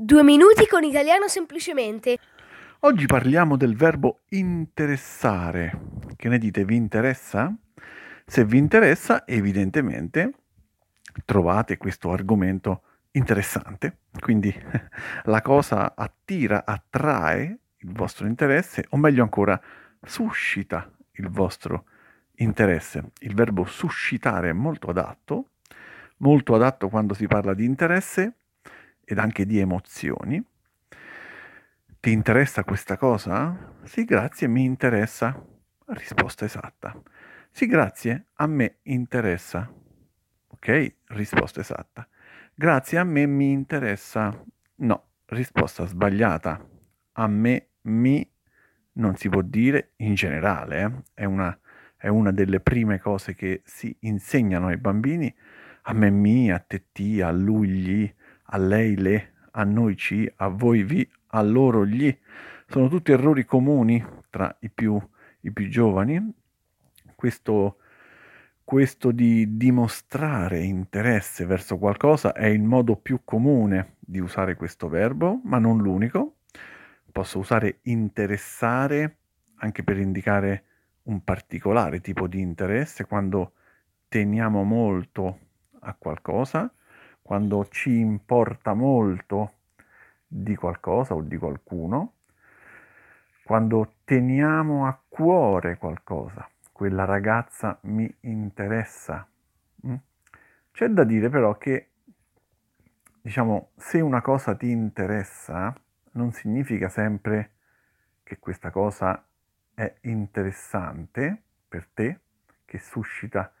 Due minuti con italiano semplicemente. Oggi parliamo del verbo interessare. Che ne dite? Vi interessa? Se vi interessa, evidentemente trovate questo argomento interessante. Quindi la cosa attira, attrae il vostro interesse, o meglio ancora, suscita il vostro interesse. Il verbo suscitare è molto adatto, molto adatto quando si parla di interesse ed anche di emozioni. Ti interessa questa cosa? Sì, grazie, mi interessa. Risposta esatta. Sì, grazie, a me interessa. Ok, risposta esatta. Grazie, a me mi interessa. No, risposta sbagliata. A me mi non si può dire in generale, eh? è, una, è una delle prime cose che si insegnano ai bambini. A me mi, a te ti, a lui gli, a lei le, a noi ci, a voi vi, a loro gli. Sono tutti errori comuni tra i più, i più giovani. Questo, questo di dimostrare interesse verso qualcosa è il modo più comune di usare questo verbo, ma non l'unico. Posso usare interessare anche per indicare un particolare tipo di interesse quando teniamo molto a qualcosa quando ci importa molto di qualcosa o di qualcuno, quando teniamo a cuore qualcosa, quella ragazza mi interessa. Mm? C'è da dire però che, diciamo, se una cosa ti interessa, non significa sempre che questa cosa è interessante per te, che suscita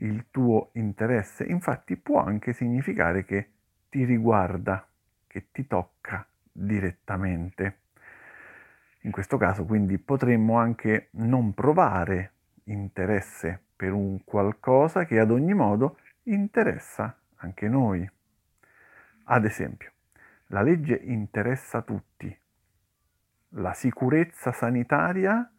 il tuo interesse, infatti può anche significare che ti riguarda, che ti tocca direttamente. In questo caso quindi potremmo anche non provare interesse per un qualcosa che ad ogni modo interessa anche noi. Ad esempio, la legge interessa tutti, la sicurezza sanitaria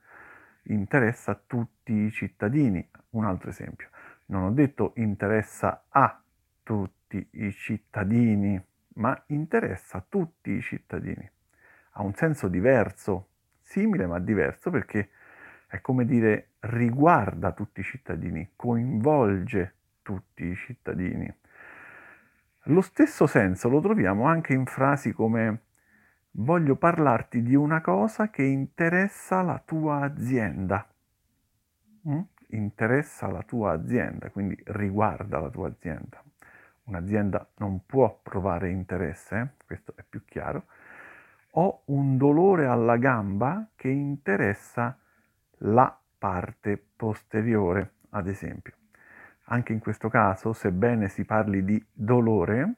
interessa tutti i cittadini. Un altro esempio, non ho detto interessa a tutti i cittadini, ma interessa a tutti i cittadini. Ha un senso diverso, simile ma diverso perché è come dire riguarda tutti i cittadini, coinvolge tutti i cittadini. Lo stesso senso lo troviamo anche in frasi come voglio parlarti di una cosa che interessa la tua azienda. Mm? Interessa la tua azienda, quindi riguarda la tua azienda. Un'azienda non può provare interesse, questo è più chiaro. Ho un dolore alla gamba che interessa la parte posteriore, ad esempio. Anche in questo caso, sebbene si parli di dolore,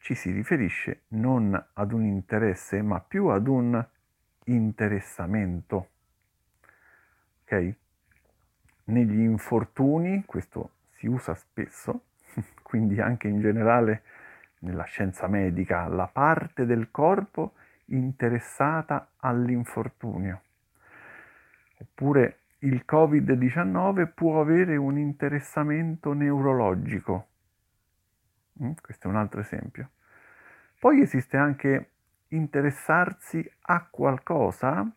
ci si riferisce non ad un interesse, ma più ad un interessamento. Ok? Negli infortuni, questo si usa spesso, quindi anche in generale nella scienza medica, la parte del corpo interessata all'infortunio. Oppure il Covid-19 può avere un interessamento neurologico. Mm, questo è un altro esempio. Poi esiste anche interessarsi a qualcosa,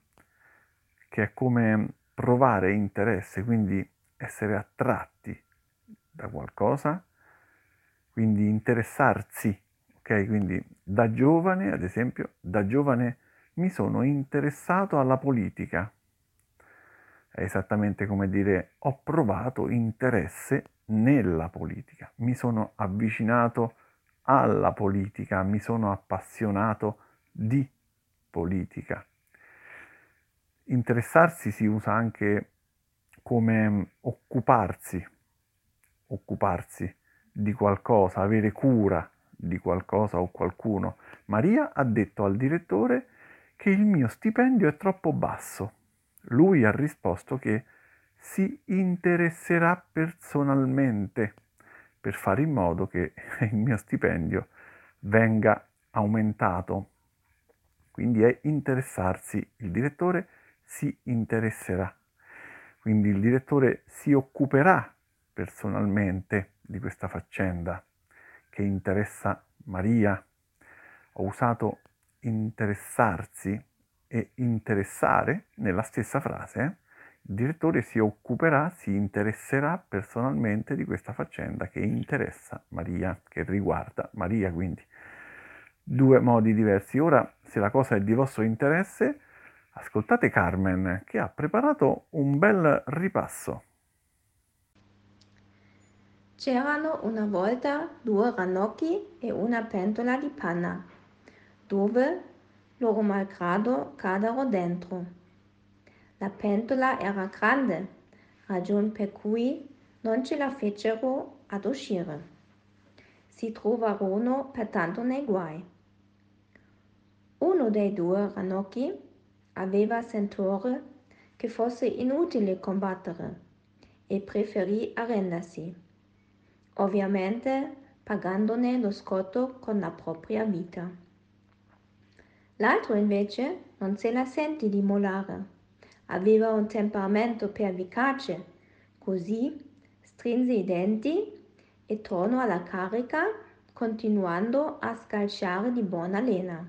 che è come provare interesse, quindi essere attratti da qualcosa, quindi interessarsi, ok? Quindi da giovane, ad esempio, da giovane mi sono interessato alla politica. È esattamente come dire ho provato interesse nella politica, mi sono avvicinato alla politica, mi sono appassionato di politica. Interessarsi si usa anche come occuparsi, occuparsi di qualcosa, avere cura di qualcosa o qualcuno. Maria ha detto al direttore che il mio stipendio è troppo basso. Lui ha risposto che si interesserà personalmente per fare in modo che il mio stipendio venga aumentato. Quindi è interessarsi. Il direttore si interesserà. Quindi il direttore si occuperà personalmente di questa faccenda che interessa Maria. Ho usato interessarsi e interessare nella stessa frase. Il direttore si occuperà, si interesserà personalmente di questa faccenda che interessa Maria, che riguarda Maria, quindi due modi diversi. Ora, se la cosa è di vostro interesse, ascoltate Carmen che ha preparato un bel ripasso. C'erano una volta due ranocchi e una pentola di panna, dove loro malgrado cadero dentro. La pentola era grande, ragion per cui non ce la fecero ad uscire. Si trovarono pertanto nei guai. Uno dei due ranocchi aveva sentore che fosse inutile combattere e preferì arrendersi, ovviamente pagandone lo scotto con la propria vita. L'altro invece non se la sentì di mollare. Aveva un temperamento pervicace, così strinse i denti e tornò alla carica continuando a scalciare di buona lena.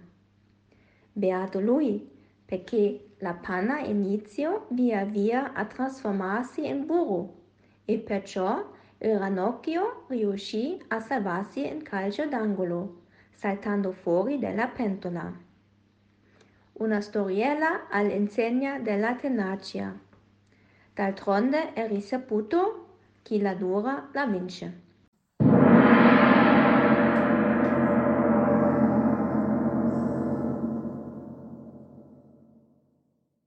Beato lui, perché la panna iniziò via via a trasformarsi in burro e perciò il ranocchio riuscì a salvarsi in calcio d'angolo, saltando fuori dalla pentola una storiella all'insegna della tenacia. D'altronde è risaputo chi la dura la vince.